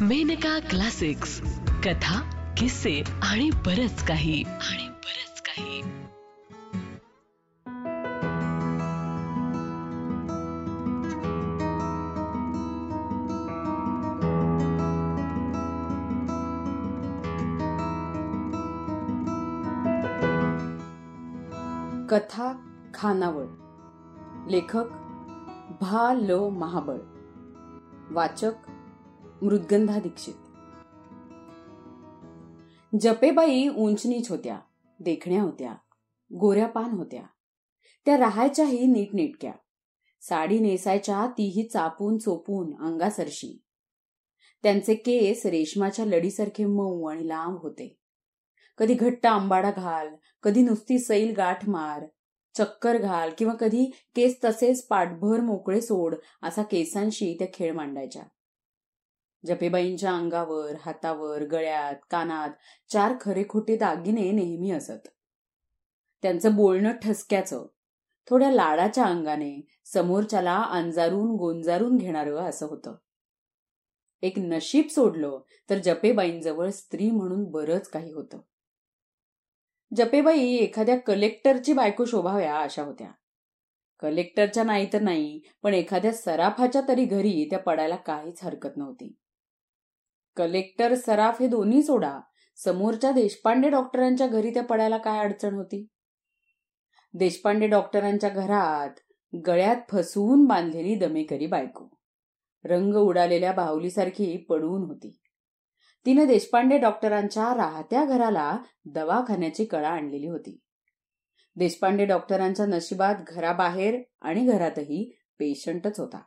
Maneka classics. कथा किस्से आणि बरच काही. आणि बरच काही. कथा खानावळ. लेखक भा ल महाबळ. वाचक मृदगंधा दीक्षित. जपेबाई उंचनीच होत्या देखण्या होत्या गोऱ्या पान होत्या. त्या राहायच्याही नीटनेटक्या. साडी नेसायच्या तीही चापून चोपून अंगासरशी. त्यांचे केस रेशमाच्या लडीसारखे मऊ आणि लांब होते. कधी घट्ट आंबाडा घाल कधी नुसती सैल गाठ मार चक्कर घाल किंवा कधी केस तसेच पाठभर मोकळे सोड असा केसांशी त्या खेळ मांडायच्या. जपेबाईंच्या अंगावर हातावर गळ्यात कानात चार खरे खोटे दागिने नेहमी असत. त्यांचं बोलणं ठसक्याचं थोड्या लाडाच्या अंगाने समोरच्याला अंजारून गोंजारून घेणारं असं होतं. एक नशीब सोडलं तर जपेबाईंजवळ स्त्री म्हणून बरंच काही होतं. जपेबाई एखाद्या कलेक्टरची बायको शोभाव्या अशा होत्या. कलेक्टरच्या नाही तर नाही पण एखाद्या सराफाच्या तरी घरी त्या पडायला काहीच हरकत नव्हती. कलेक्टर सराफ हे दोन्ही सोडा. समोरच्या देशपांडे डॉक्टरांच्या घरी त्या पडायला काय अडचण होती? देशपांडे डॉक्टरांच्या घरात गळ्यात फसवून बांधलेली दमेकरी बायको. रंग उडालेल्या बाहुलीसारखी पडून होती. तिनं देशपांडे डॉक्टरांच्या राहत्या घराला दवाखान्याची कळा आणलेली होती. देशपांडे डॉक्टरांच्या नशिबात घराबाहेर आणि घरातही पेशंटच होता.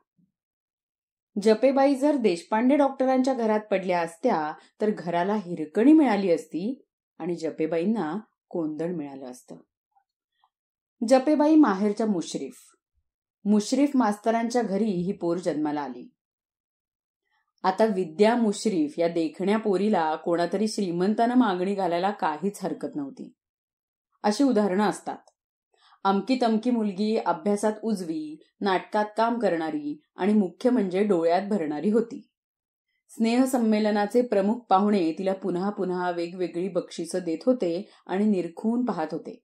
जपेबाई जर देशपांडे डॉक्टरांच्या घरात पडल्या असत्या तर घराला हिरकणी मिळाली असती आणि जपेबाईंना कोंदण मिळालं असतं. जपेबाई माहेरच्या मुश्रीफ. मुश्रीफ मास्तरांच्या घरी ही पोर जन्माला आली. आता विद्या मुश्रीफ या देखण्या पोरीला कोणातरी श्रीमंतानं मागणी घालायला काहीच हरकत नव्हती. अशी उदाहरणं असतात. अमकी तमकी मुलगी अभ्यासात उजवी नाटकात काम करणारी आणि मुख्य म्हणजे डोळ्यात भरणारी होती. स्नेहसंमेलनाचे प्रमुख पाहुणे तिला पुन्हा पुन्हा वेगवेगळी बक्षिसं देत होते आणि निरखून पाहत होते.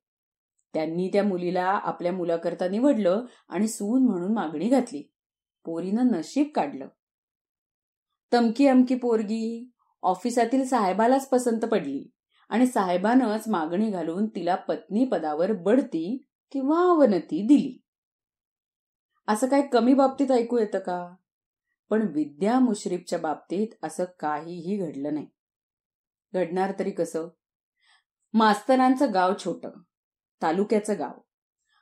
त्यांनी त्या मुलीला आपल्या मुलाकरता निवडलं आणि सून म्हणून मागणी घातली. पोरीनं नशीब काढलं. तमकी अमकी पोरगी ऑफिसातील साहेबालाच पसंत पडली आणि साहेबानंच मागणी घालून तिला पत्नी पदावर बढती किंवा अवनती दिली. असं काय कमी बाबतीत ऐकू येतं का? पण विद्या मुश्रीफच्या बाबतीत असं काहीही घडलं नाही. घडणार तरी कसं? मास्तरांचं गाव छोट तालुक्याचं गाव.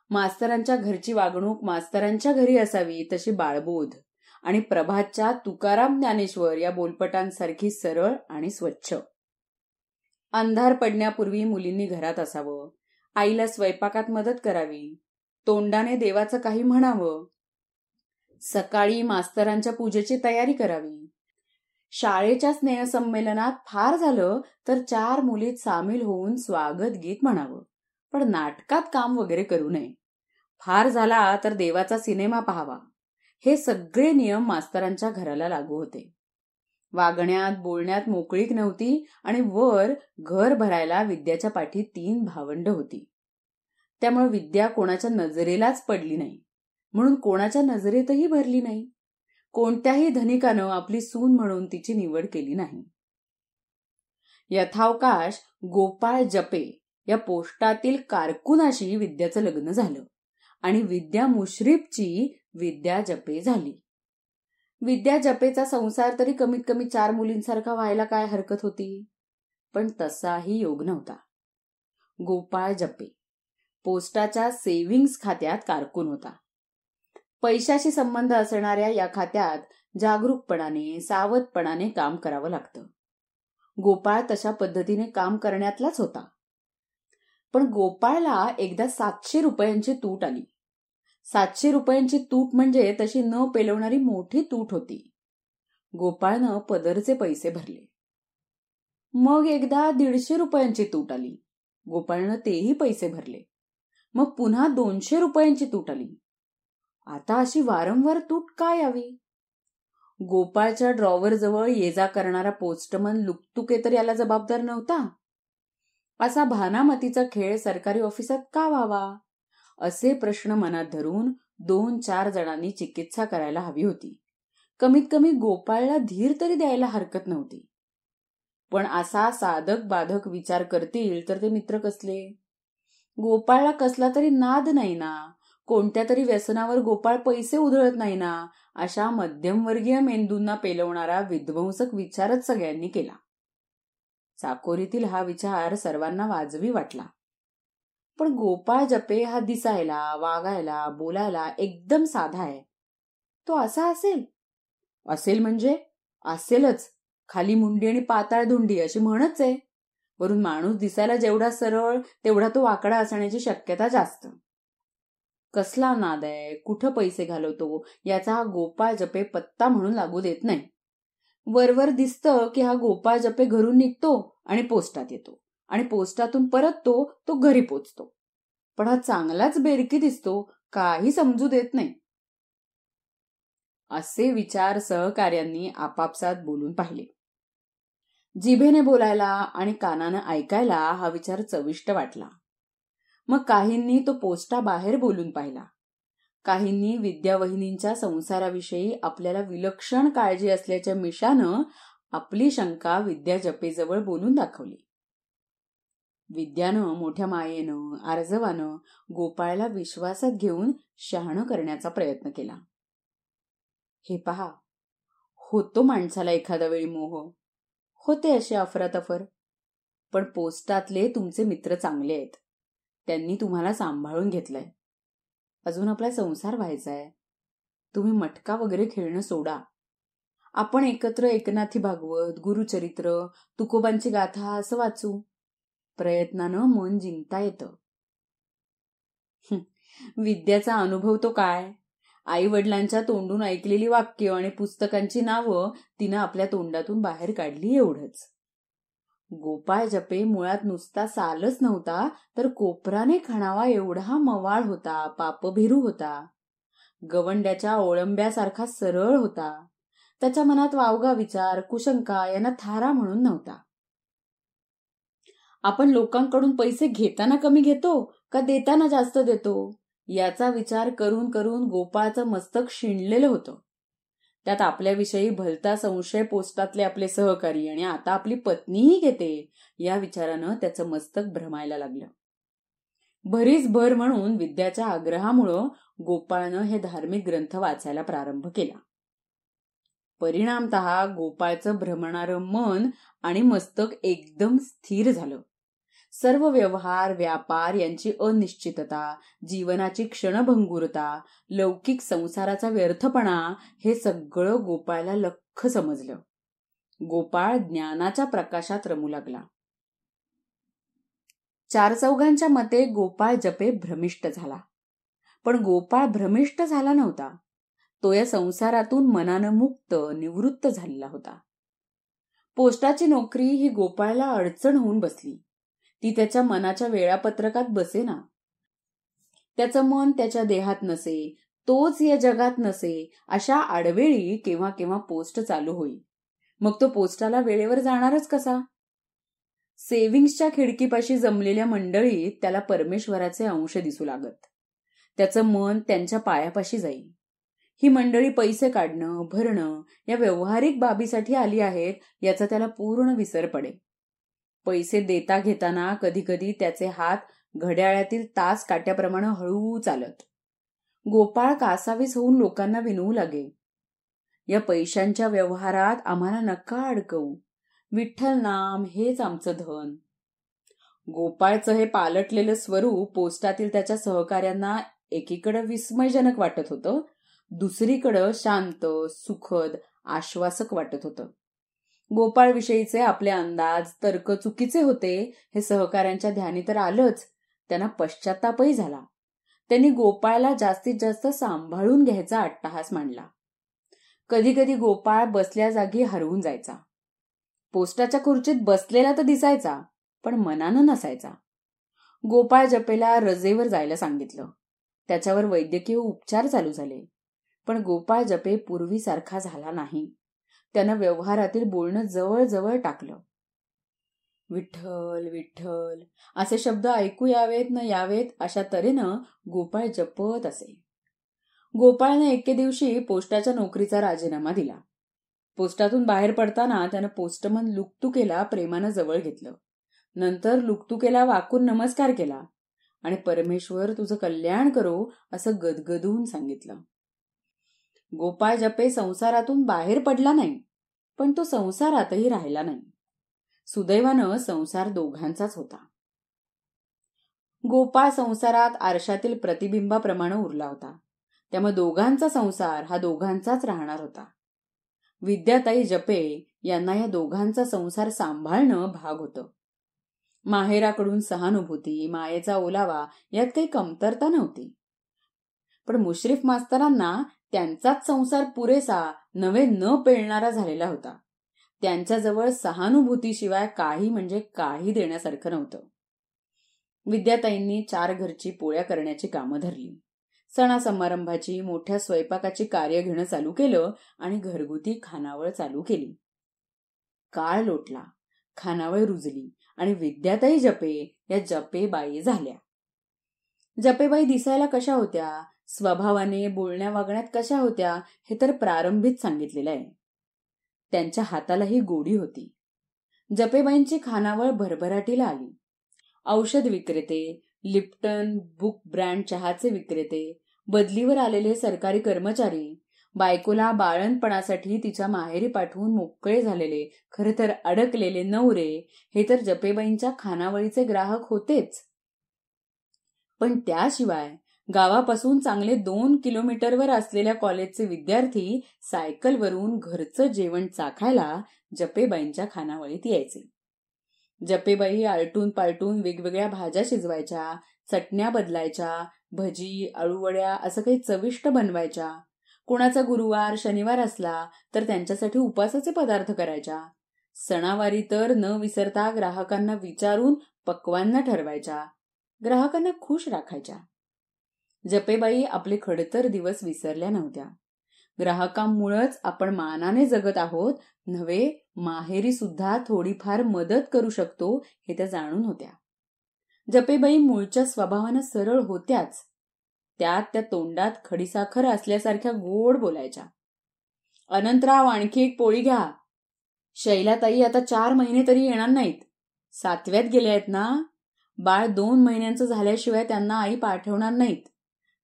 मास्तरांच्या घरची वागणूक मास्तरांच्या घरी असावी तशी बाळबोध आणि प्रभातच्या तुकाराम ज्ञानेश्वर या बोलपटांसारखी सरळ आणि स्वच्छ. अंधार पडण्यापूर्वी मुलींनी घरात असावं आईला स्वयंपाकात मदत करावी. तोंडाने देवाचं काही म्हणावं. सकाळी मास्तरांच्या पूजेची तयारी करावी. शाळेच्या स्नेहसंमेलनात फार झालं तर चार मुलीत सामील होऊन स्वागत गीत म्हणावं. पण नाटकात काम वगैरे करू नये. फार झाला तर देवाचा सिनेमा पाहावा. हे सगळे नियम मास्तरांच्या घराला लागू होते. वागण्यात बोलण्यात मोकळीक नव्हती आणि वर घर भरायला विद्याच्या पाठी तीन भावंड होती. त्यामुळे विद्या कोणाच्या नजरेलाच पडली नाही. म्हणून कोणाच्या नजरेतही भरली नाही. कोणत्याही धनिकानं आपली सून म्हणून तिची निवड केली नाही. यथावकाश गोपाळ जपे या पोस्टातील कारकुनाशी विद्याचं लग्न झालं आणि विद्या मुश्रीफची विद्या जपे झाली. विद्या जपेचा संसार तरी कमीत कमी चार मुलींसारखा व्हायला काय हरकत होती? पण तसाही योग नव्हता. गोपाळ जपे. पोस्टाच्या सेव्हिंग्स खात्यात कारकून होता. पैशाशी संबंध असणाऱ्या या खात्यात जागरूकपणाने सावधपणाने काम करावं लागतं. गोपाळ तशा पद्धतीने काम करण्यातलाच होता. पण गोपाळला एकदा सातशे रुपयांची तूट आली. सातशे रुपयांची तूट म्हणजे तशी न पेलवणारी मोठी तूट होती. गोपाळनं पदरचे पैसे भरले. मग एकदा दीडशे रुपयांची तूट आली. गोपाळनं तेही पैसे भरले. मग पुन्हा दोनशे रुपयांची तूट आली. आता अशी वारंवार तूट काय यावी? गोपाळच्या ड्रॉवर जवळ ये जा करणारा पोस्टमन लुकतुके तर याला जबाबदार नव्हता? असा भानामतीचा खेळ सरकारी ऑफिसात का व्हावा? असे प्रश्न मनात धरून दोन चार जणांनी चिकित्सा करायला हवी होती. कमीत कमी गोपाळला धीर तरी द्यायला हरकत नव्हती. पण असा साधक बाधक विचार करतील तर ते मित्र कसले? गोपाळला कसला तरी नाद नाही ना कोणत्या तरी व्यसनावर गोपाळ पैसे उधळत नाही ना अशा मध्यमवर्गीय मेंदूंना पेलवणारा विध्वंसक विचारच सगळ्यांनी केला. चाकोरीतील हा विचार सर्वांना वाजवी वाटला. पण गोपाळ जपे हा दिसायला वागायला बोलायला एकदम साधा आहे. तो असा असेल? असेल म्हणजे? असेलच. खाली मुंडी आणि पाताळ धुंडी अशी म्हणच आहे. वरून माणूस दिसायला जेवढा सरळ तेवढा तो वाकडा असण्याची शक्यता जास्त. कसला नाद आहे? कुठं पैसे घालवतो? याचा हा गोपाळ जपे पत्ता म्हणून लागू देत नाही. वरवर दिसतं की हा गोपाळ जपे घरून निघतो आणि पोस्टात येतो. आणि पोस्टातून परत तो तो घरी पोचतो. पण हा चांगलाच बेरकी दिसतो काही समजू देत नाही. असे विचार सहकार्यांनी आपापसात बोलून पाहिले. जिभेने बोलायला आणि कानानं ऐकायला हा विचार चविष्ट वाटला. मग काहींनी तो पोस्टा बाहेर बोलून पाहिला. काहींनी विद्यावहिनींच्या संसाराविषयी आपल्याला विलक्षण काळजी असल्याच्या मिशानं आपली शंका विद्या जपेजवळ बोलून दाखवली. विद्यानं मोठ्या मायेनं आर्जवानं गोपाळला विश्वासात घेऊन शहाणं करण्याचा प्रयत्न केला. हे पहा होतो माणसाला एखादा वेळी मोह. होते असे अफरातफर. पण पोस्टातले तुमचे मित्र चांगले आहेत. त्यांनी तुम्हाला सांभाळून घेतलंय. अजून आपला संसार व्हायचा आहे तुम्ही मटका वगैरे खेळणं सोडा. आपण एकत्र एकनाथी भागवत गुरुचरित्र तुकोबांची गाथा असं वाचू. प्रयत्नानं मन जिंकता येतं. विद्याचा अनुभव तो काय? आई वडिलांच्या तोंडून ऐकलेली वाक्य आणि पुस्तकांची नावं तिनं आपल्या तोंडातून बाहेर काढली एवढंच. गोपाळ जपे मुळात नुसता सालच नव्हता तर कोपराने खणावा एवढा मवाळ होता पापभिरू होता. गवंड्याच्या ओळंब्यासारखा सरळ होता. त्याच्या मनात वावगा विचार कुशंका यांना थारा म्हणून नव्हता. आपण लोकांकडून पैसे घेताना कमी घेतो का देताना जास्त देतो? याचा विचार करून करून गोपाळचं मस्तक शिणलेलं होतं. त्यात आपल्याविषयी भलता संशय पोस्टातले आपले सहकारी आणि आता आपली पत्नीही घेते या विचारानं त्याचं मस्तक भ्रमायला लागलं. भरीच भर म्हणून विद्याच्या आग्रहामुळं गोपाळनं हे धार्मिक ग्रंथ वाचायला प्रारंभ केला. परिणामत गोपाळचं भ्रमणारं मन आणि मस्तक एकदम स्थिर झालं. सर्व व्यवहार व्यापार यांची अनिश्चितता जीवनाची क्षणभंगुरता लौकिक संसाराचा व्यर्थपणा हे सगळं गोपाळला लख समजलं. गोपाळ ज्ञानाच्या प्रकाशात रमू लागला. चार चौघांच्या मते गोपाळ जपे भ्रमिष्ट झाला. पण गोपाळ भ्रमिष्ट झाला नव्हता. तो या संसारातून मनानं मुक्त निवृत्त झालेला होता. पोस्टाची नोकरी ही गोपाळला अडचण होऊन बसली. ती त्याच्या मनाच्या वेळापत्रकात बसेना. त्याचं मन त्याच्या देहात नसे तोच या जगात नसे अशा आडवेळी केव्हा केव्हा पोस्ट चालू होईल मग तो पोस्टाला वेळेवर जाणारच कसा? सेव्हिंग्सच्या खिडकीपाशी जमलेल्या मंडळीत त्याला परमेश्वराचे अंश दिसू लागत. त्याचं मन त्यांच्या पायापाशी जाईल ही मंडळी पैसे काढणं भरणं या व्यवहारिक बाबीसाठी आली आहेत याचा त्याला पूर्ण विसर पडेल पैसे देता घेताना कधीकधी त्याचे हात घड्याळातील तास काट्याप्रमाणे हळू चालत. गोपाळ कासावीस होऊन लोकांना विनवू लागे. या पैशांच्या व्यवहारात आम्हाला नका अडकवू. विठ्ठल नाम हेच आमचं धन. गोपाळचं हे पालटलेलं स्वरूप पोस्टातील त्याच्या सहकार्यांना एकीकडे विस्मयजनक वाटत होतं दुसरीकडं शांत सुखद आश्वासक वाटत होतं. गोपाळविषयीचे आपले अंदाज तर्क चुकीचे होते हे सहकाऱ्यांच्या ध्यानी तर आलंच. त्यांना पश्चातापही झाला. त्यांनी गोपाळला जास्तीत जास्त सांभाळून घ्यायचा अट्टहास मांडला. कधी कधी गोपाळ बसल्या जागी हरवून जायचा. पोस्टाच्या खुर्चीत बसलेला तर दिसायचा पण मनानं नसायचा. गोपाळ जपेला रजेवर जायला सांगितलं. त्याच्यावर वैद्यकीय उपचार चालू झाले. पण गोपाळ जपे पूर्वीसारखा झाला नाही. त्यानं व्यवहारातील बोलणं जवळ टाकलं. विठ्ठल विठ्ठल असे शब्द ऐकू यावेत न यावेत अशा तऱ्हेनं गोपाळ जपत असे. गोपाळने एके दिवशी पोस्टाच्या नोकरीचा राजीनामा दिला. पोस्टातून बाहेर पडताना त्यानं पोस्टमन लुकतुकेला प्रेमानं जवळ घेतलं. नंतर लुकतुकेला वाकून नमस्कार केला आणि परमेश्वर तुझं कल्याण करो असं गदगदून सांगितलं. गोपाळ जपे संसारातून बाहेर पडला नाही पण तो संसारातही राहिला नाही. सुदैवानं संसार दोघांचाच होता. गोपाळ संसारात आरशातील प्रतिबिंबाप्रमाणे उरला होता. त्यामुळे दोघांचा संसार हा दोघांचाच राहणार होता. विद्याताई जपे यांना या दोघांचा संसार सांभाळणं भाग होतं. माहेराकडून सहानुभूती मायेचा ओलावा यात काही कमतरता नव्हती. पण मुश्रीफ मास्तरांना त्यांचाच संसार पुरेसा नवे न पेळणारा झालेला होता. त्यांच्याजवळ सहानुभूतीशिवाय काही म्हणजे काही देण्यासारखं नव्हतं. विद्याताईंनी चार घरची पोळ्या करण्याची कामं धरली. सणा समारंभाची मोठ्या स्वयंपाकाची कार्य घेणं चालू केलं आणि घरगुती खानावळ चालू केली. काळ लोटला. खानावळ रुजली आणि विद्याताई जपे या जपेबाई झाल्या. जपेबाई दिसायला कशा होत्या? स्वभावाने बोलण्या वागण्यात कशा होत्या हे तर प्रारंभीच सांगितलेलं आहे. त्यांच्या हातालाही गोडी होती. जपेबाईंची खानावळ भरभराटीला आली. औषध विक्रेते लिप्टन बुक ब्रँड चहाचे विक्रेते बदलीवर आलेले सरकारी कर्मचारी बायकोला बाळणपणासाठी तिच्या माहेरी पाठवून मोकळे झालेले खर तर अडकलेले नवरे हे तर जपेबाईंच्या खानावळीचे ग्राहक होतेच. पण त्याशिवाय गावापासून चांगले दोन किलोमीटरवर असलेल्या कॉलेजचे विद्यार्थी सायकलवरून घरचं जेवण चाखायला जपेबाईंच्या खानावळीत यायचे. जपेबाई आलटून पालटून वेगवेगळ्या भाज्या शिजवायच्या चटण्या बदलायच्या भजी अळूवड्या असं काही चविष्ट बनवायच्या. कोणाचा गुरुवार शनिवार असला तर त्यांच्यासाठी उपासाचे पदार्थ करायच्या. सणावारी तर न विसरता ग्राहकांना विचारून पक्वांना ठरवायच्या. ग्राहकांना खुश राखायच्या. जपेबाई आपले खडतर दिवस विसरल्या नव्हत्या. ग्राहकांमुळेच आपण मानाने जगत आहोत नव्हे माहेरी सुद्धा थोडीफार मदत करू शकतो हे त्या जाणून होत्या. जपेबाई मूळच्या स्वभावानं सरळ होत्याच. त्यात त्या तोंडात खडीसाखर असल्यासारख्या गोड बोलायच्या. अनंतराव आणखी एक पोळी घ्या. शैलाताई आता चार महिने तरी येणार नाहीत. सातव्यात गेल्या आहेत ना. बाळ दोन महिन्यांचं झाल्याशिवाय त्यांना आई पाठवणार नाहीत.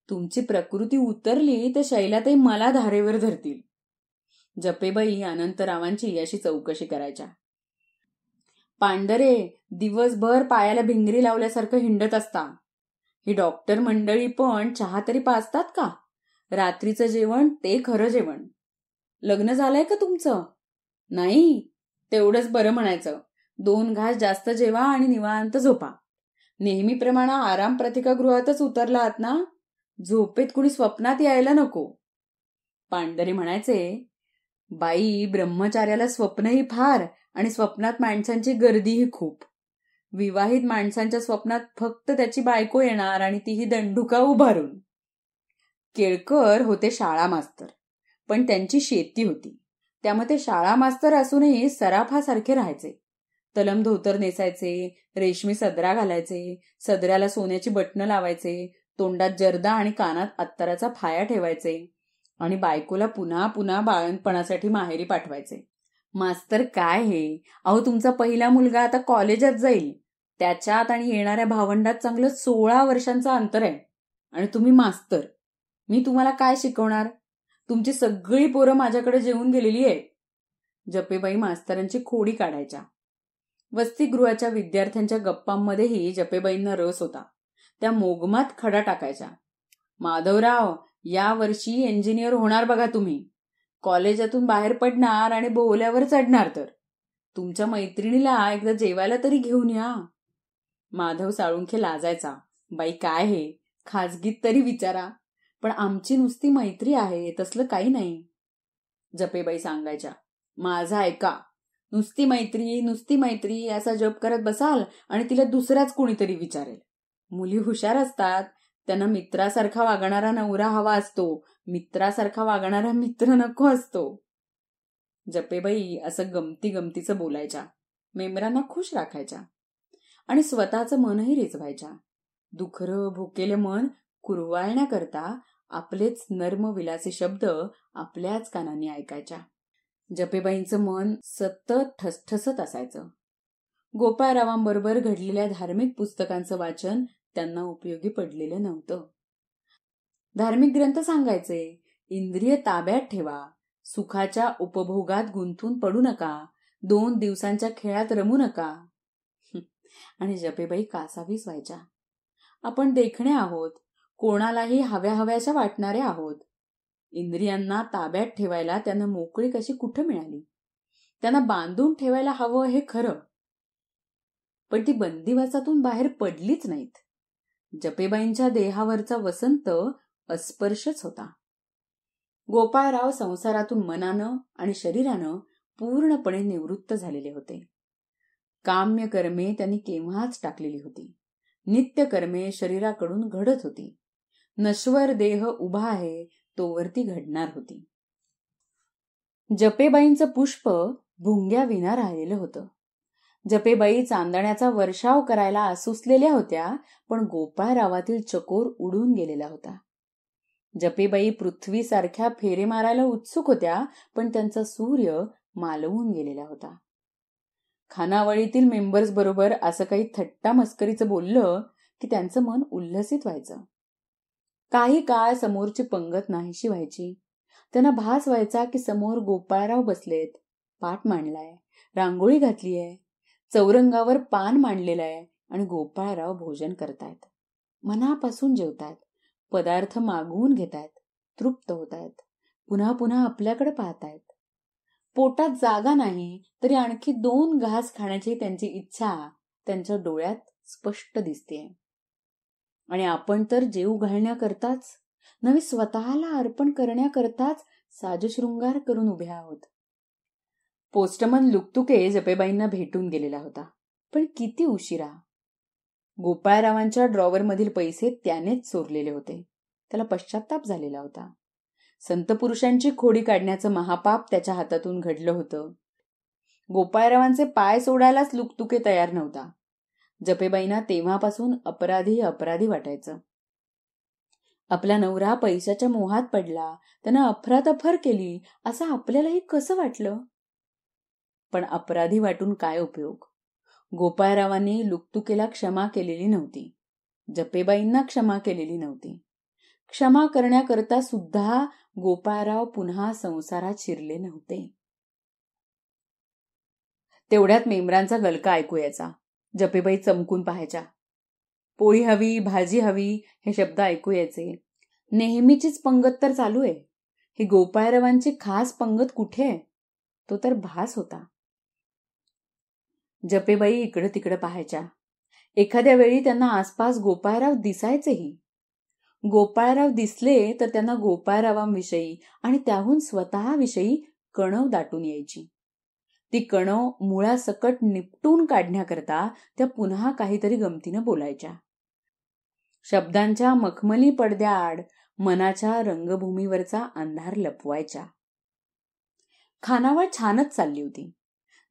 तुमची प्रकृती उतरली तर शैलाताई मला धारेवर धरतील. जपेबाई अनंतरावांची अशी चौकशी करायच्या. पांढरे दिवसभर पायाला भिंगरी लावल्यासारखं हिंडत असता. ही डॉक्टर मंडळी पण चहा तरी पाचतात का? रात्रीचं जेवण ते खरं जेवण. लग्न झालंय का तुमचं? नाही तेवढंच बरं म्हणायचं. दोन घास जास्त जेवा आणि निवांत झोपा. नेहमीप्रमाणे आराम प्रतिकागृहातच उतरला आहात ना? झोपेत कुणी स्वप्नात यायला नको. पांढरे म्हणायचे बाई ब्रह्मचार्याला स्वप्नही फार आणि स्वप्नात माणसांची गर्दीही खूप. विवाहित माणसांच्या स्वप्नात फक्त त्याची बायको येणार आणि तीही दंडुका उभारून. केळकर होते शाळा मास्तर पण त्यांची शेती होती. त्यामध्ये शाळा मास्तर असूनही सराफासारखे राहायचे. तलम धोतर नेसायचे रेशमी सदरा घालायचे सदऱ्याला सोन्याची बटणं लावायचे तोंडात जर्दा आणि कानात अत्तराचा फाया ठेवायचे आणि बायकोला पुन्हा पुन्हा बाळणपणासाठी माहेरी पाठवायचे. मास्तर काय हे? अहो तुमचा पहिला मुलगा आता कॉलेजात जाईल. त्याच्यात आणि येणाऱ्या भावंडात चांगलं सोळा वर्षांचं अंतर आहे. आणि तुम्ही मास्तर मी तुम्हाला काय शिकवणार? तुमची सगळी पोरं माझ्याकडे जेवून गेलेली आहेत. जपेबाई मास्तरांची खोडी काढायच्या. वसतिगृहाच्या विद्यार्थ्यांच्या गप्पांमध्येही जपेबाईंना रस होता. त्या मोगमात खडा टाकायच्या माधवराव या वर्षी इंजिनियर होणार बघा तुम्ही. कॉलेजातून बाहेर पडणार आणि बोवल्यावर चढणार तर. तुमच्या मैत्रिणीला एकदा जेवायला तरी घेऊन या. माधव साळुंखे लाजायचा. बाई काय हे? खाजगीत तरी विचारा. पण आमची नुसती मैत्री आहे तसलं काही नाही. जपेबाई सांगायच्या. माझा ऐका. नुसती मैत्री नुसती मैत्री असा जप करत बसाल आणि तिला दुसराच कोणीतरी विचारेल. मुली हुशार असतात त्यांना मित्रासारखा वागणारा नवरा हवा असतो मित्रासारखा वागणारा मित्र नको असतो. जपेबाई असं गमती गमतीचं बोलायच्या मेंबरांना खुश राखायच्या आणि स्वतःचं मनही रिचवायच्या दुखर भुकेले मन कुरवाळण्याकरता आपलेच नर्म विलासी शब्द आपल्याच कानांनी ऐकायच्या. जपेबाईंचं मन सतत ठसठसत असायचं. गोपाळरावांबरोबर घडलेल्या धार्मिक पुस्तकांचं वाचन त्यांना उपयोगी पडलेलं नव्हतं. धार्मिक ग्रंथ सांगायचे इंद्रिय ताब्यात ठेवा सुखाच्या उपभोगात गुंतून पडू नका दोन दिवसांच्या खेळात रमू नका. आणि जपेबाई कासावीस व्हायच्या. आपण देखणे आहोत कोणालाही हव्या हव्याशा वाटणारे आहोत. इंद्रियांना ताब्यात ठेवायला त्यांना मोकळी कशी कुठं मिळाली? त्यांना बांधून ठेवायला हवं हे खरं. पण ती बंदिवासातून बाहेर पडलीच नाहीत. जपेबाईंच्या देहावरचा वसंत अस्पर्शच होता. गोपाळराव संसारातून मनानं आणि शरीरानं पूर्णपणे निवृत्त झालेले होते. काम्य कर्मे त्यांनी केव्हाच टाकलेली होती. नित्य कर्मे शरीराकडून घडत होती. नश्वर देह उभा आहे तोवरती घडणार होती. जपेबाईंचं पुष्प भुंग्या विना राहिलेलं होतं. जपेबाई चांदण्याचा वर्षाव करायला आसुसलेल्या होत्या पण गोपाळरावातील चकोर उडून गेलेला होता. जपेबाई पृथ्वीसारख्या फेरे मारायला उत्सुक होत्या पण त्यांचा सूर्य मालवून गेलेला होता. खानावळीतील मेंबर्स बरोबर असं काही थट्टा मस्करीचं बोललं की त्यांचं मन उल्हसित व्हायचं. काही काळ समोरची पंगत नाहीशी व्हायची. त्यांना भास व्हायचा की समोर गोपाळराव बसलेत पाठ मांडलाय रांगोळी घातलीय चौरंगावर पान मांडलेलं आहे आणि गोपाळराव भोजन करतायत. मनापासून जेवतायत. पदार्थ मागवून घेतायत. तृप्त होतायत. पुन्हा पुन्हा आपल्याकडे पाहतायत. पोटात जागा नाही तरी आणखी दोन घास खाण्याची त्यांची इच्छा त्यांच्या डोळ्यात स्पष्ट दिसते आणि आपण तर जेव घालण्याकरताच नवी स्वतःला अर्पण करण्याकरताच साजशृंगार करून उभे आहोत. पोस्टमन लुकतुके जपेबाईंना भेटून गेलेला होता. पण किती उशिरा. गोपाळरावांच्या ड्रॉवरमधील पैसे त्यानेच चोरलेले होते. त्याला पश्चाताप झालेला होता. संत पुरुषांची खोडी काढण्याचं महापाप त्याच्या हातातून घडलं होतं. गोपाळरावांचे पाय सोडायलाच लुकतुके तयार नव्हता. जपेबाईंना तेव्हापासून अपराधी अपराधी वाटायचं. आपला नवरा पैशाच्या मोहात पडला. त्यानं अफरातफर केली. असं आपल्यालाही कसं वाटलं? पण अपराधी वाटून काय उपयोग? गोपाळरावांनी लुकतुकेला क्षमा केलेली नव्हती. जपेबाईंना क्षमा केलेली नव्हती. क्षमा करण्याकरता सुद्धा गोपाळराव पुन्हा संसारात शिरले नव्हते. तेवढ्यात मेमरांचा गलका ऐकू यायचा. जपेबाई चमकून पाहायच्या. पोळी हवी भाजी हवी हे शब्द ऐकू यायचे. नेहमीचीच पंगत तर चालू आहे. ही गोपाळरावांची खास पंगत कुठे आहे? तो तर भास होता. जपेबाई इकडं तिकडं पाहायच्या. एखाद्या वेळी त्यांना आसपास गोपाळराव दिसायचेही. गोपाळराव दिसले तर त्यांना गोपाळरावांविषयी आणि त्याहून स्वतःविषयी कणव दाटून यायची. ती कणव मुळासकट निपटून काढण्याकरता त्या पुन्हा काहीतरी गमतीनं बोलायच्या. शब्दांच्या मखमली पडद्याआड मनाच्या रंगभूमीवरचा अंधार लपवायच्या. खानावळ छानच चालली होती.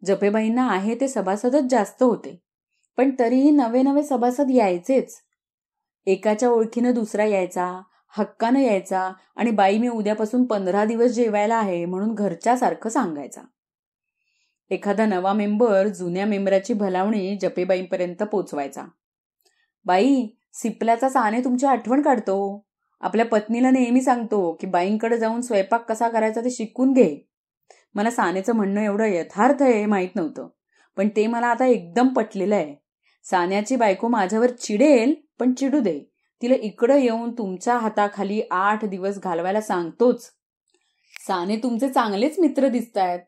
जपेबाईंना आहे ते सभासदच जास्त होते. पण तरीही नवे नवे सभासद यायचेच. एकाच्या ओळखीनं दुसरा यायचा हक्कानं यायचा आणि बाई मी उद्यापासून पंधरा दिवस जेवायला आहे म्हणून घरच्यासारखं सांगायचा. एखादा नवा मेंबर जुन्या मेंबराची भलावणी जपेबाईंपर्यंत पोचवायचा. बाई सिपल्याचा साने तुमची आठवण काढतो. आपल्या पत्नीला नेहमी सांगतो की बाईंकडे जाऊन स्वयंपाक कसा करायचा ते शिकून घे. मला सानेचं म्हणणं एवढं यथार्थ आहे हे माहीत नव्हतं. पण ते मला आता एकदम पटलेलं आहे. सान्याची बायको माझ्यावर चिडेल पण चिडू दे. तिला इकडं येऊन तुमच्या हाताखाली आठ दिवस घालवायला सांगतोच. साने तुमचे चांगलेच मित्र दिसतायत.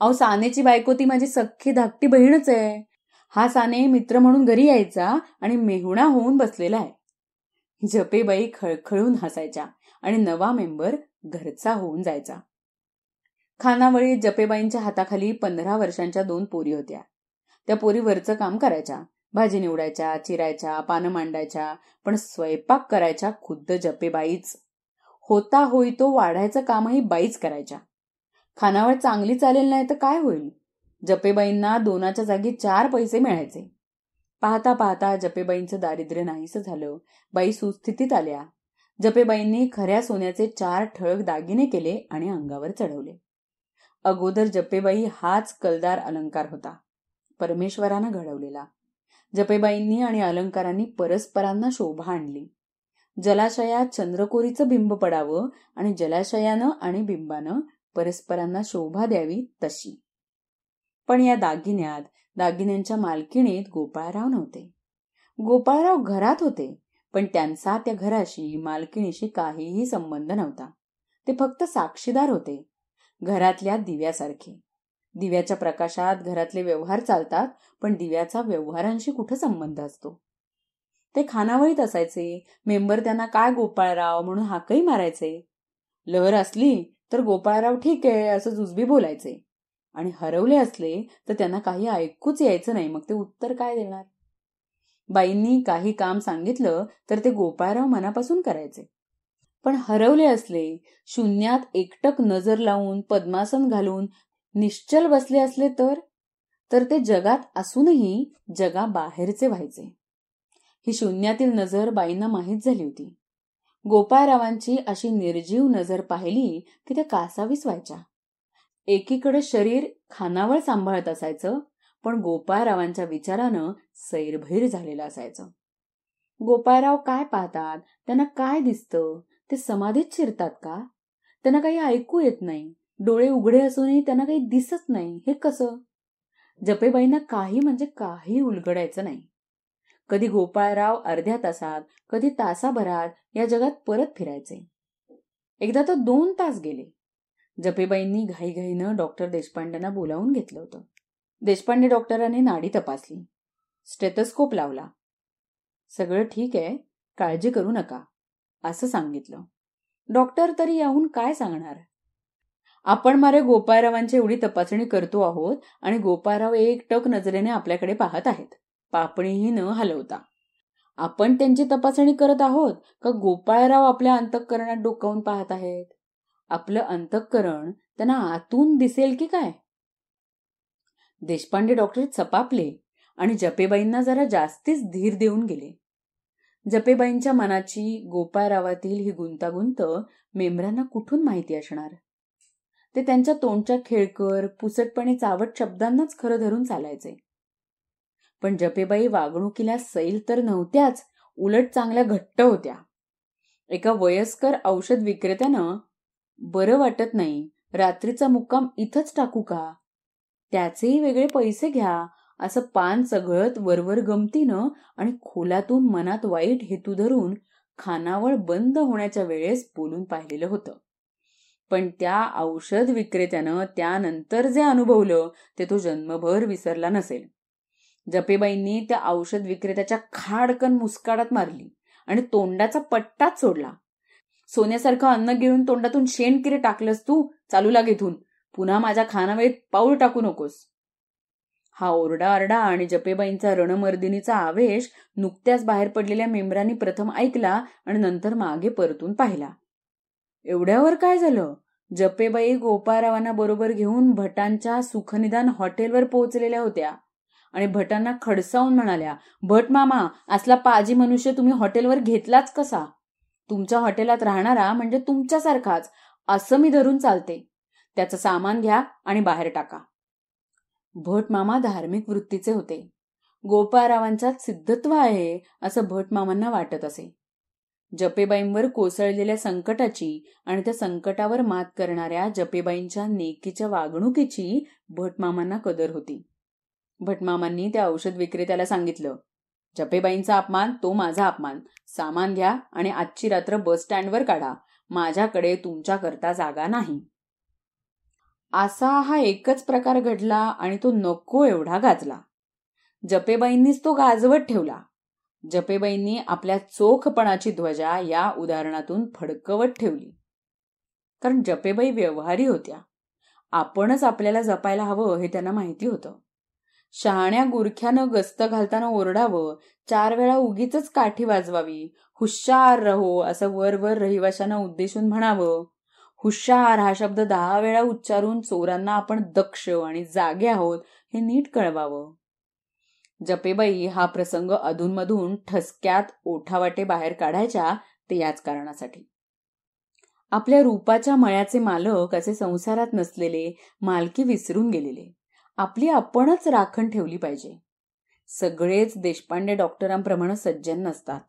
अहो सानेची बायको ती माझी सख्खी धाकटी बहीणच आहे. हा साने मित्र म्हणून घरी यायचा आणि मेहुणा होऊन बसलेला आहे. जपेबाई खळखळून हसायच्या आणि नवा मेंबर घरचा होऊन जायचा. खानावळी जपेबाईंच्या हाताखाली पंधरा वर्षांच्या दोन पोरी होत्या. त्या पोरी वरचं काम करायच्या. भाजी निवडायच्या चिरायच्या पानं मांडायच्या पण स्वयंपाक करायच्या खुद्द जपेबाईच. होता होई तो वाढायचं कामही बाईच करायच्या. खानावळ चांगली चालेल नाही तर काय होईल? जपेबाईंना दोनाच्या जागी चार पैसे मिळायचे. पाहता पाहता जपेबाईंचं दारिद्र्य नाहीसं झालं. बाई सुस्थितीत आल्या. जपेबाईंनी खऱ्या सोन्याचे चार ठळक दागिने केले आणि अंगावर चढवले. अगोदर जपेबाई हाच कलदार अलंकार होता. परमेश्वरानं घडवलेला. जपेबाईंनी आणि अलंकारांनी परस्परांना शोभा आणली. जलाशयात चंद्रकोरीचं बिंब पडावं आणि जलाशयानं आणि बिंबानं परस्परांना शोभा द्यावी तशी. पण या दागिन्यात दागिन्यांच्या मालकिणीत गोपाळराव नव्हते. गोपाळराव घरात होते पण त्यांचा त्या घराशी मालकिणीशी काहीही संबंध नव्हता. ते फक्त साक्षीदार होते. घरातल्या दिव्यासारखे. दिव्याच्या प्रकाशात घरातले व्यवहार चालतात पण दिव्याचा व्यवहारांशी कुठं संबंध असतो? ते खानावळीत असायचे. मेंबर त्यांना काय गोपाळराव म्हणून हाकही मारायचे. लहर असली तर गोपाळराव ठीक आहे असं जुजबी बोलायचे. आणि हरवले असले तर त्यांना काही ऐकूच यायचं नाही. मग ते उत्तर काय देणार? बाईंनी काही काम सांगितलं तर ते गोपाळराव मनापासून करायचे. पण हरवले असले शून्यात एकटक नजर लावून पद्मासन घालून निश्चल बसले असले तर? तर ते जगात असूनही जगाबाहेरचे व्हायचे. ही शून्यातील नजर बाईंना माहीत झाली होती. गोपाळरावांची अशी निर्जीव नजर पाहिली की ते कासावीस व्हायच्या एकीकडे शरीर खानावळ सांभाळत असायचं पण गोपाळरावांच्या विचारानं सैरभैर झालेलं असायचं. गोपाळराव काय पाहतात? त्यांना काय दिसतं? ते समाधीत शिरतात का? त्यांना काही ऐकू येत नाही. डोळे उघडे असूनही त्यांना काही दिसत नाही. हे कसं? जपेबाईंना काही म्हणजे काही उलगडायचं नाही. कधी गोपाळराव अर्ध्या तासात कधी तासाभरात या जगात परत फिरायचे. एकदा तर दोन तास गेले. जपेबाईंनी घाईघाईनं डॉक्टर देशपांडेंना बोलावून घेतलं होतं. देशपांडे डॉक्टरांनी नाडी तपासली. स्टेथोस्कोप लावला. सगळं ठीक आहे. काळजी करू नका. असं सांगितलं. डॉक्टर तरी याहून काय सांगणार? आपण मारे गोपाळरावांची एवढी तपासणी करतो आहोत आणि गोपाळराव एक टक नजरेने आपल्याकडे पाहत आहेत. पापणीही न हलवता. आपण त्यांची तपासणी करत आहोत का गोपाळराव आपल्या अंतःकरणात डोकावून पाहत आहेत? आपलं अंतःकरण त्यांना आतून दिसेल की काय? देशपांडे डॉक्टर चपापले आणि जपेबाईंना जरा जास्तीच धीर देऊन गेले. जपेबाईंच्या मनाची गोपाळरावातील ही गुंतागुंत मेंबरांना कुठून माहिती असणार? ते त्यांच्या तोंडच्या खेळकर पुसटपणे चावट शब्दांनाच खरं धरून चालायचे. पण जपेबाई वागणुकीला सैल तर नव्हत्याच उलट चांगल्या घट्ट होत्या. एका वयस्कर औषध विक्रेत्यानं बरं वाटत नाही रात्रीचा मुक्काम इथंच टाकू का? त्याचेही वेगळे पैसे घ्या असं पान सगळत वरवर गमतीनं आणि खोलातून मनात वाईट हेतू धरून खानावळ बंद होण्याच्या वेळेस बोलून पाहिलेलं होतं. पण त्या औषध विक्रेत्यानं त्यानंतर जे अनुभवलं ते तो जन्मभर विसरला नसेल. जपेबाईंनी त्या औषध विक्रेत्याच्या खाडकन मुस्काडात मारली आणि तोंडाचा पट्टाच सोडला. सोन्यासारखं अन्न गिळून तोंडातून शेणकिरे टाकलंस तू चालू लाग इथून. पुन्हा माझ्या खानावेळीत पाऊल टाकू नकोस. हा ओरडाआरडा आणि जपेबाईंचा रणमर्दिनीचा आवेश नुकत्याच बाहेर पडलेल्या मेंबरांनी प्रथम ऐकला आणि नंतर मागे परतून पाहिला. एवढ्यावर काय झालं? जपेबाई गोपारावांना बरोबर घेऊन भटांच्या सुखनिदान हॉटेलवर पोहोचलेल्या होत्या आणि भटांना खडसावून म्हणाल्या भट मामा असला पाजी मनुष्य तुम्ही हॉटेलवर घेतलाच कसा? तुमच्या हॉटेलात राहणारा म्हणजे तुमच्यासारखाच असं मी धरून चालते. त्याचं सामान घ्या आणि बाहेर टाका. भटमामा धार्मिक वृत्तीचे होते. गोपाळरावांच्यात सिद्धत्व आहे असं भटमामांना वाटत असे. जपेबाईंवर कोसळलेल्या संकटाची आणि त्या संकटावर मात करणाऱ्या जपेबाईंच्या नेकीच्या वागणुकीची भटमामांना कदर होती. भटमामांनी त्या औषध विक्रेत्याला सांगितलं जपेबाईंचा अपमान तो माझा अपमान. सामान घ्या आणि आजची रात्र बस स्टँडवर काढा. माझ्याकडे तुमच्याकरता जागा नाही. असा हा एकच प्रकार घडला आणि तो नको एवढा गाजला. जपेबाईंनीच तो गाजवत ठेवला. जपेबाईंनी आपल्या चोखपणाची ध्वजा या उदाहरणातून फडकवत ठेवली. कारण जपेबाई व्यवहारी होत्या. आपणच आपल्याला जपायला हवं हे त्यांना माहिती होतं. शहाण्या गुरख्यानं गस्त घालताना ओरडावं चार वेळा उगीच काठी वाजवावी हुशार रहो असं वर वर रहिवाशांना उद्देशून म्हणावं हुशार हा शब्द दहा वेळा उच्चारून चोरांना आपण दक्ष आणि जागे आहोत हे नीट कळवावं. जपेबाई हा प्रसंग अधूनमधून ठसक्यात ओठावाटे बाहेर काढायच्या ते याच कारणासाठी. आपल्या रूपाच्या मळ्याचे मालक असे संसारात नसलेले मालकी विसरून गेलेले. आपली आपणच राखण ठेवली पाहिजे. सगळेच देशपांडे डॉक्टरांप्रमाणे सज्जन नसतात.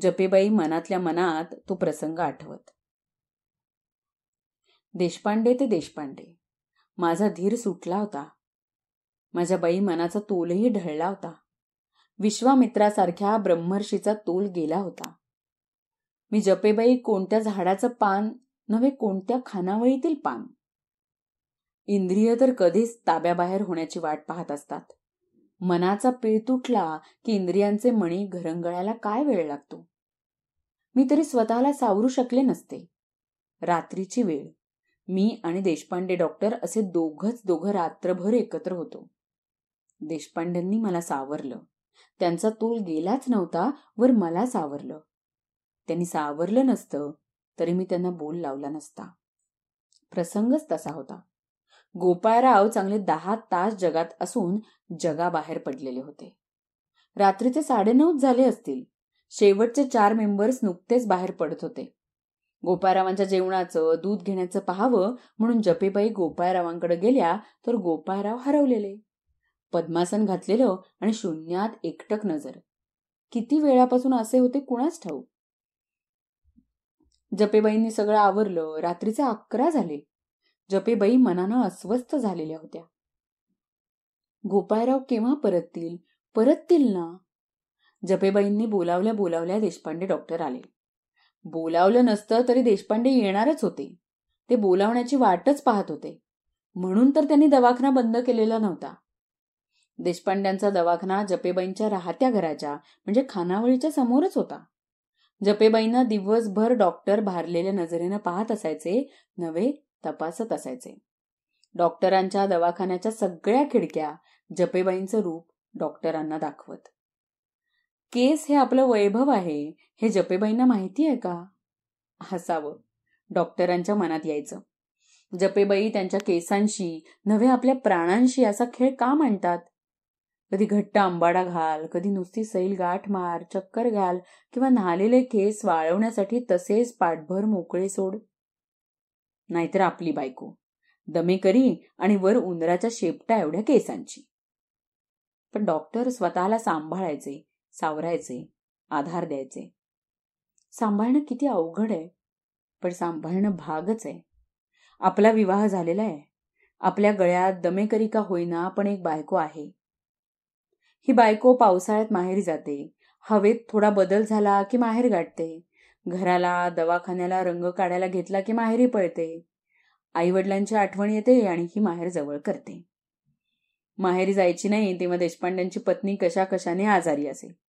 जपेबाई मनातल्या मनात तो प्रसंग आठवत. देशपांडे ते देशपांडे. माझा धीर सुटला होता. माझ्या बाई मनाचा तोलही ढळला होता. विश्वामित्रासारख्या ब्रह्मर्षीचा तोल गेला होता. मी जपेबाई कोणत्या झाडाचं पान नव्हे कोणत्या खानावळीतील पान? इंद्रिय तर कधीच ताब्याबाहेर होण्याची वाट पाहत असतात. मनाचा पीळ तुटला की इंद्रियांचे मणी घरंगळायला काय वेळ लागतो? मी तरी स्वतःला सावरू शकले नसते. रात्रीची वेळ. मी आणि देशपांडे डॉक्टर असे दोघच दोघं रात्रभर एकत्र होतो. देशपांडेंनी मला सावरलं. त्यांचा तोल गेलाच नव्हता वर मला सावरलं. त्यांनी सावरलं नसतं तरी मी त्यांना बोल लावला नसता. प्रसंगच तसा होता. गोपाळराव चांगले दहा तास जगात असून जगाबाहेर पडलेले होते. रात्रीचे साडेनऊच झाले असतील. शेवटचे चार मेंबर्स नुकतेच बाहेर पडत होते. गोपाळरावांच्या जेवणाचं दूध घेण्याचं पाहावं म्हणून जपेबाई गोपाळरावांकडे गेल्या तर गोपाळराव हरवलेले. पद्मासन घातलेलं आणि शून्यात एकटक नजर. किती वेळापासून असे होते कुणाच ठाऊ जपेबाईंनी सगळं आवरलं रात्रीचे अकरा झाले. जपेबाई मनानं अस्वस्थ झालेल्या होत्या. गोपाळराव केव्हा परततील? परततील ना? जपेबाईंनी बोलावल्या बोलावल्या देशपांडे डॉक्टर आले. बोलावलं नसतं तरी देशपांडे येणारच होते. ते बोलावण्याची वाटच पाहत होते. म्हणून तर त्यांनी दवाखाना बंद केलेला नव्हता. देशपांड्यांचा दवाखाना जपेबाईंच्या राहत्या घराच्या म्हणजे खानावळीच्या समोरच होता. जपेबाईंना दिवसभर डॉक्टर भारलेल्या नजरेनं पाहत असायचे नवे तपासत असायचे. डॉक्टरांच्या दवाखान्याच्या सगळ्या खिडक्या जपेबाईंचं रूप डॉक्टरांना दाखवत. केस हे आपलं वैभव आहे हे जपेबाईंना माहिती आहे का? हसावं. डॉक्टरांच्या मनात यायचं. जपेबाई त्यांच्या केसांशी नव्हे आपल्या प्राणांशी असा खेळ का मांडतात? कधी घट्ट आंबाडा घाल कधी नुसती सैल गाठ मार चक्कर घाल किंवा न्हालेले केस वाळवण्यासाठी तसेच पाठभर मोकळे सोड. नाहीतर आपली बायको. दमेकरी आणि वर उंदराच्या शेपटा एवढ्या केसांची. पण डॉक्टर स्वतःला सांभाळायचे. सावरायचे आधार द्यायचे. सांभाळणं किती अवघड आहे पण सांभाळणं भागच आहे. आपला विवाह झालेला आहे. आपल्या गळ्यात दमेकरी का होईना पण एक बायको आहे. ही बायको पावसाळ्यात माहेरी जाते. हवेत थोडा बदल झाला की माहेर गाठते. घराला दवाखान्याला रंग काढायला घेतला की माहेरी पळते. आई वडिलांची आठवण येते आणि ही माहेर जवळ करते. माहेरी जायची नाही तेव्हा देशपांड्यांची पत्नी कशा कशाने आजारी असेल.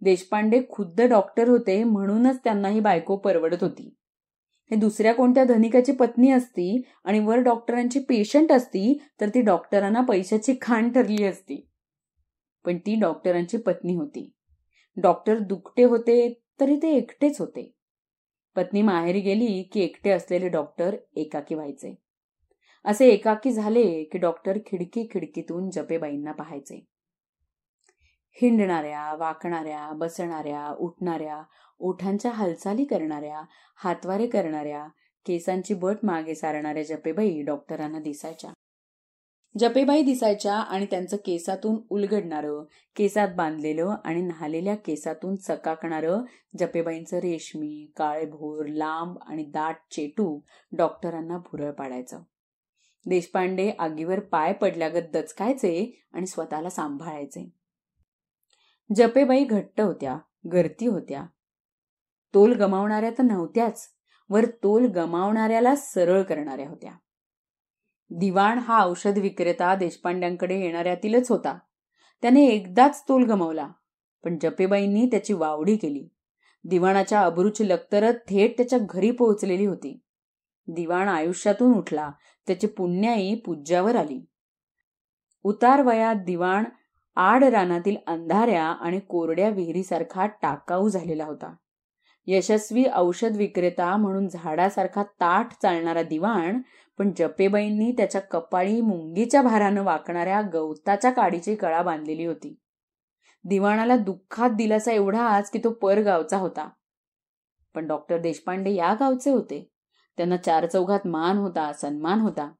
देशपांडे खुद्द डॉक्टर होते म्हणूनच त्यांना ही बायको परवडत होती. हे दुसऱ्या कोणत्या धनिकाची पत्नी असती आणि वर डॉक्टरांची पेशंट असती तर ती डॉक्टरांना पैशाची खाण ठरली असती. पण ती डॉक्टरांची पत्नी होती. डॉक्टर दुखटे होते तरी ते एकटेच होते. पत्नी माहेरी गेली की एकटे असलेले डॉक्टर एकाकी व्हायचे. असे एकाकी झाले की डॉक्टर खिडकी खिडकीतून जपेबाईंना पाहायचे. हिंडणाऱ्या वाकणाऱ्या बसणाऱ्या उठणाऱ्या ओठांच्या हालचाली करणाऱ्या हातवारे करणाऱ्या केसांची बट मागे सारणाऱ्या जपेबाई डॉक्टरांना दिसायच्या. जपेबाई दिसायच्या आणि त्यांचं केसातून उलगडणारं केसात बांधलेलं आणि न्हालेल्या केसातून चकाकणारं जपेबाईंचं रेशमी काळेभोर लांब आणि दाट चेटू डॉक्टरांना भुरळ पाडायचं. देशपांडे आगीवर पाय पडल्यागत दचकायचे आणि स्वतःला सांभाळायचे. जपेबाई घट्ट होत्या गर्ती होत्या. तोल गमावणाऱ्या तर नव्हत्याच वर तोल गमावणाऱ्याला सरळ करणाऱ्या होत्या. दिवाण हा औषध विक्रेता देशपांड्यांकडे येणाऱ्यातीलच होता. त्याने एकदाच तोल गमावला पण जपेबाईंनी त्याची वावडी केली. दिवाणाच्या अब्रूची लक्तर थेट त्याच्या घरी पोहोचलेली होती. दिवाण आयुष्यातून उठला त्याची पुण्याई पूज्यावर आली. उतार वयात दिवाण आड रानातील अंधाऱ्या आणि कोरड्या विहिरीसारखा टाकाऊ झालेला होता. यशस्वी औषध विक्रेता म्हणून झाडासारखा ताठ चालणारा दिवाण पण जपेबाईंनी त्याच्या कपाळी मुंगीच्या भारानं वाकणाऱ्या गवताच्या काडीची कळा बांधलेली होती. दिवाणाला दुःखात दिलासा एवढाच की तो पर गावचा होता. पण डॉक्टर देशपांडे या गावचे होते. त्यांना चार चौघात मान होता सन्मान होता.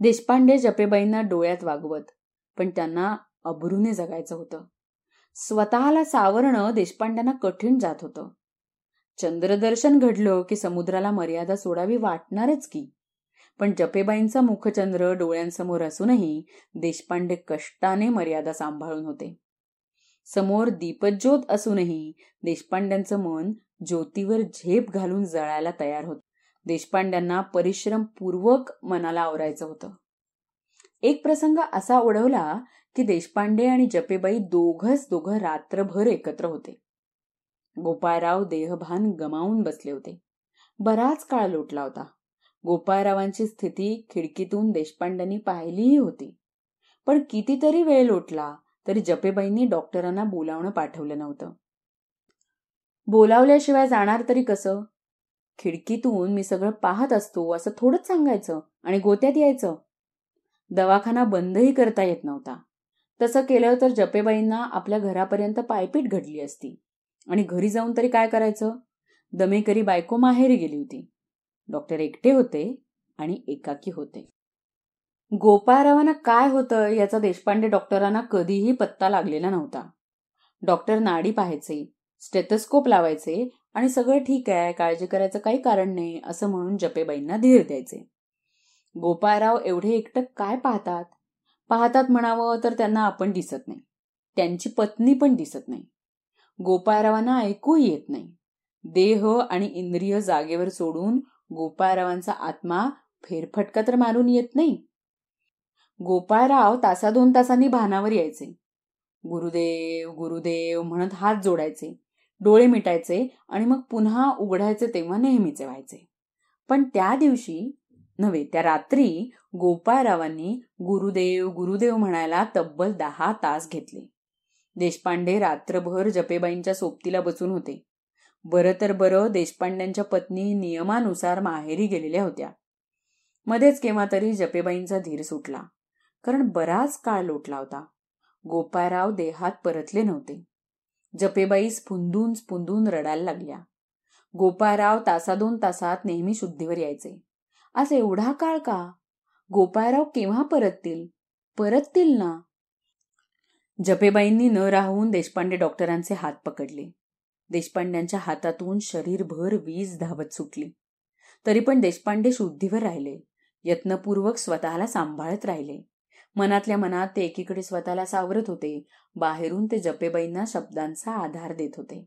देशपांडे जपेबाईंना डोळ्यात वागवत पण त्यांना अब्रूने जगायचं होतं. स्वतःला सावरणं देशपांड्यांना कठीण जात होतं. चंद्रदर्शन घडलं की समुद्राला मर्यादा सोडावी वाटणारच की. पण जपेबाईंचा मुखचंद्र डोळ्यांसमोर असूनही देशपांडे कष्टाने मर्यादा सांभाळून होते. समोर दीपज्योत असूनही देशपांड्यांचं मन ज्योतीवर झेप घालून जळायला तयार होत. देशपांड्यांना परिश्रमपूर्वक मनाला आवरायचं होतं. एक प्रसंग असा ओढवला की देशपांडे आणि जपेबाई दोघच दोघं रात्रभर एकत्र होते. गोपाळराव देहभान गमावून बसले होते. बराच काळ लोटला होता. गोपाळरावांची स्थिती खिडकीतून देशपांड्यांनी पाहिलीही होती. पण कितीतरी वेळ लोटला तरी जपेबाईंनी डॉक्टरांना बोलावणं पाठवलं नव्हतं. बोलावल्याशिवाय जाणार तरी कसं? खिडकीतून मी सगळं पाहत असतो असं थोडंच सांगायचं आणि गोत्यात यायचं. दवाखाना बंदही करता येत नव्हता. तसं केलं तर जपेबाईंना आपल्या घरापर्यंत पायपीट घडली असती. आणि घरी जाऊन तरी काय करायचं? दमेकरी बायको माहेरी गेली होती. डॉक्टर एकटे होते आणि एकाकी होते. गोपाळरावांना काय होतं याचा देशपांडे डॉक्टरांना कधीही पत्ता लागलेला नव्हता. डॉक्टर नाडी पाहायचे स्टेथोस्कोप लावायचे आणि सगळं ठीक आहे काळजी करायचं काही कारण नाही असं म्हणून जपेबाईंना धीर द्यायचे. गोपाळराव एवढे एकटक काय पाहतात? पाहतात म्हणावं तर त्यांना आपण दिसत नाही. त्यांची पत्नी पण दिसत नाही. गोपाळरावांना ऐकू येत नाही. देह आणि इंद्रिय जागेवर सोडून गोपाळरावांचा आत्मा फेरफटका तर मारून येत नाही. गोपाळराव तासा दोन तासांनी भानावर यायचे. गुरुदेव गुरुदेव म्हणत हात जोडायचे. डोळे मिटायचे आणि मग पुन्हा उघडायचे तेव्हा नेहमीचे व्हायचे. पण त्या दिवशी नव्हे त्या रात्री गोपाळरावांनी गुरुदेव गुरुदेव म्हणायला तब्बल दहा तास घेतले. देशपांडे रात्रभर जपेबाईंच्या सोबतीला बसून होते. बरं तर बरं देशपांड्यांच्या पत्नी नियमानुसार माहेरी गेलेल्या होत्या. मध्येच केव्हा तरी जपेबाईंचा धीर सुटला कारण बराच काळ लोटला होता गोपाळराव देहात परतले नव्हते. जपेबाई स्फुंदून स्फुंदून रडायला लागल्या. गोपाळराव तासा दोन तासात नेहमी शुद्धीवर यायचे. आज एवढा काळ का? गोपाळराव केव्हा परततील? परततील ना? जपेबाईंनी न राहून देशपांडे डॉक्टरांचे हात पकडले. देशपांड्यांच्या हातातून शरीरभर वीज धावत सुटली. तरी पण देशपांडे शुद्धीवर राहिले. यत्नपूर्वक स्वतःला सांभाळत राहिले. मनातल्या मनात ते एकीकडे स्वतःला सावरत होते. बाहेरून ते जपेबाईंना शब्दांचा आधार देत होते.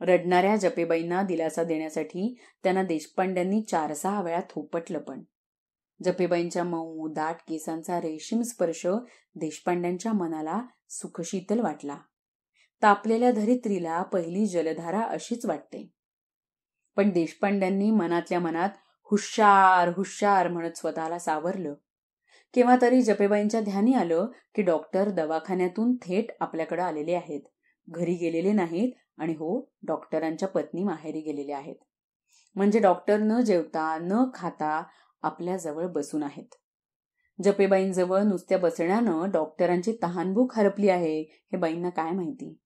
रडणाऱ्या जपेबाईंना दिलासा देण्यासाठी त्यांना देशपांड्यांनी चार सहा वेळा थोपटलं पण. जपेबाईंच्या मऊ दाट केसांचा रेशीम स्पर्श देशपांड्यांच्या मनाला सुखशीतल वाटला. तापलेल्या धरित्रीला पहिली जलधारा अशीच वाटते. पण देशपांड्यांनी मनातल्या मनात हुशार हुशार म्हणत स्वतःला सावरलं. केव्हा तरी जपेबाईंच्या ध्यानी आलं की डॉक्टर दवाखान्यातून थेट आपल्याकडे आलेले आहेत. घरी गेलेले नाहीत आणि हो डॉक्टरांच्या पत्नी माहेरी गेलेले आहेत. म्हणजे डॉक्टर न जेवता न खाता आपल्याजवळ बसून आहेत. जपेबाईंजवळ नुसत्या बसण्यानं डॉक्टरांची तहानभूक हरपली आहे हे बाईंना काय माहिती?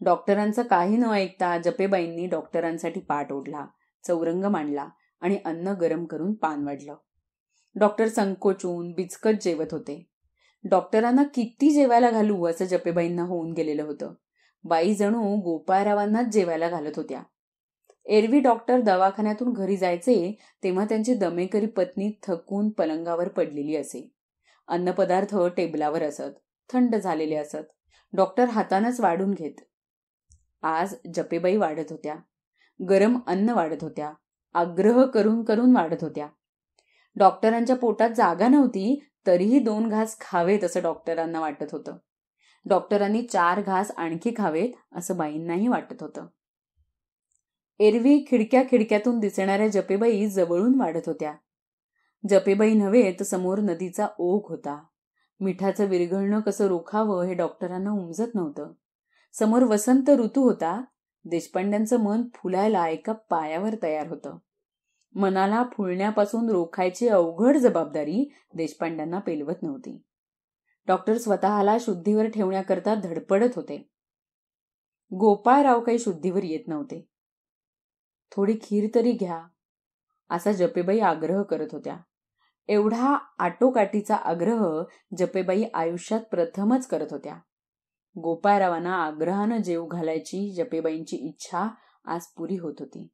डॉक्टरांचं काही न ऐकता जपेबाईंनी डॉक्टरांसाठी पाठ ओढला चौरंग मांडला आणि अन्न गरम करून पान वाढलं. डॉक्टर संकोचून बिचकत जेवत होते. डॉक्टरांना किती जेवायला घालू असं जपेबाईंना होऊन गेलेलं होतं. बाई जणू गोपाळरावांनाच जेवायला घालत होत्या. एरवी डॉक्टर दवाखान्यातून घरी जायचे तेव्हा त्यांची दमेकरी पत्नी थकून पलंगावर पडलेली असे. अन्नपदार्थ टेबलावर असत थंड झालेले असत. डॉक्टर हातानच वाढून घेत. आज जपेबाई वाढत होत्या. गरम अन्न वाढत होत्या. आग्रह करून करून वाढत होत्या. डॉक्टरांच्या पोटात जागा नव्हती तरीही दोन घास खावेत असं डॉक्टरांना वाटत होतं. डॉक्टरांनी चार घास आणखी खावेत असं बाईंनाही वाटत होतं. एरवी खिडक्या खिडक्यातून दिसणाऱ्या जपेबाई जवळून वाढत होत्या. जपेबाई नव्हे तर समोर नदीचा ओघ होता. मिठाचं विरघळणं कसं रोखावं हे डॉक्टरांना उमजत नव्हतं. समोर वसंत ऋतू होता. देशपांड्यांचं मन फुलायला एका पायावर तयार होतं. मनाला फुलण्यापासून रोखायची अवघड जबाबदारी देशपांड्यांना पेलवत नव्हती. डॉक्टर स्वतःला शुद्धीवर ठेवण्याकरता धडपडत होते. गोपाळराव काही शुद्धीवर येत नव्हते. थोडी खीर तरी घ्या असा जपेबाई आग्रह करत होत्या. एवढा आटोकाटीचा आग्रह जपेबाई आयुष्यात प्रथमच करत होत्या. गोपाळरावांना आग्रहानं जेव घालायची जपेबाईंची इच्छा आज पुरी होत होती.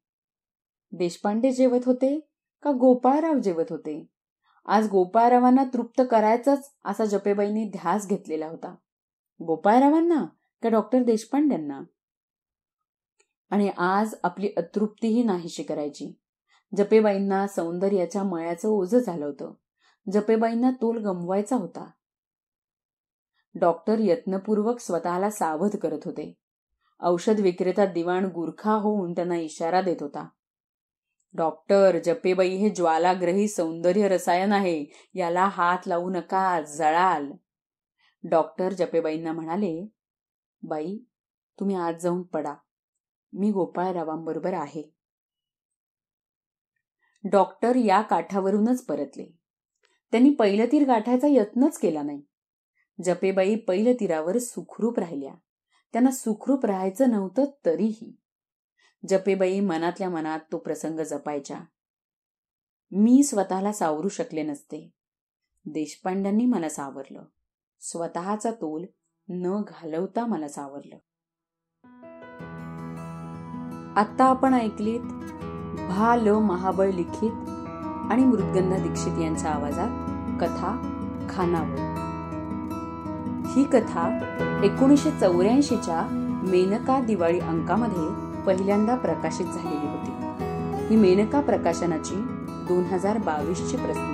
देशपांडे जेवत होते का गोपाळराव जेवत होते? आज गोपाळरावांना तृप्त करायचाच असा जपेबाईंनी ध्यास घेतलेला होता. गोपाळरावांना का डॉक्टर देशपांड्यांना आणि आज आपली अतृप्तीही नाहीशी करायची. जपेबाईंना सौंदर्याच्या मळ्याचं ओझं झालं होतं. जपेबाईंना तोल गमवायचा होता. डॉक्टर यत्नपूर्वक स्वतःला सावध करत होते. औषध विक्रेता दिवाण गुरखा होऊन त्यांना इशारा देत होता. डॉक्टर जपेबाई हे ज्वालाग्रही सौंदर्य रसायन आहे याला हात लावू नका जळाल. डॉक्टर जपेबाईंना म्हणाले बाई तुम्ही आज जाऊन पडा. मी गोपाळरावांबरोबर आहे. डॉक्टर या काठावरूनच परतले. त्यांनी पहिलं तीर गाठायचा यत्नच केला नाही. जपेबाई पैलतीरावर तीरावर सुखरूप राहिल्या. त्यांना सुखरूप राहायचं नव्हतं तरीही. जपेबाई मनातल्या मनात तो प्रसंग जपायच्या. मी स्वतःला सावरू शकले नसते. देशपांड्यांनी मला सावरलं. स्वतःचा तोल न घालवता मला सावरलं. आता आपण ऐकलीत भा ल महाबळ लिखित आणि मृदगंधा दीक्षित यांच्या आवाजात कथा खानावळ. ही कथा एकोणीसशे चौऱ्याऐंशीच्या मेनका दिवाळी अंकामध्ये पहिल्यांदा प्रकाशित झालेली होती. ही मेनका प्रकाशनाची दोन हजार बावीसची प्रसिद्धी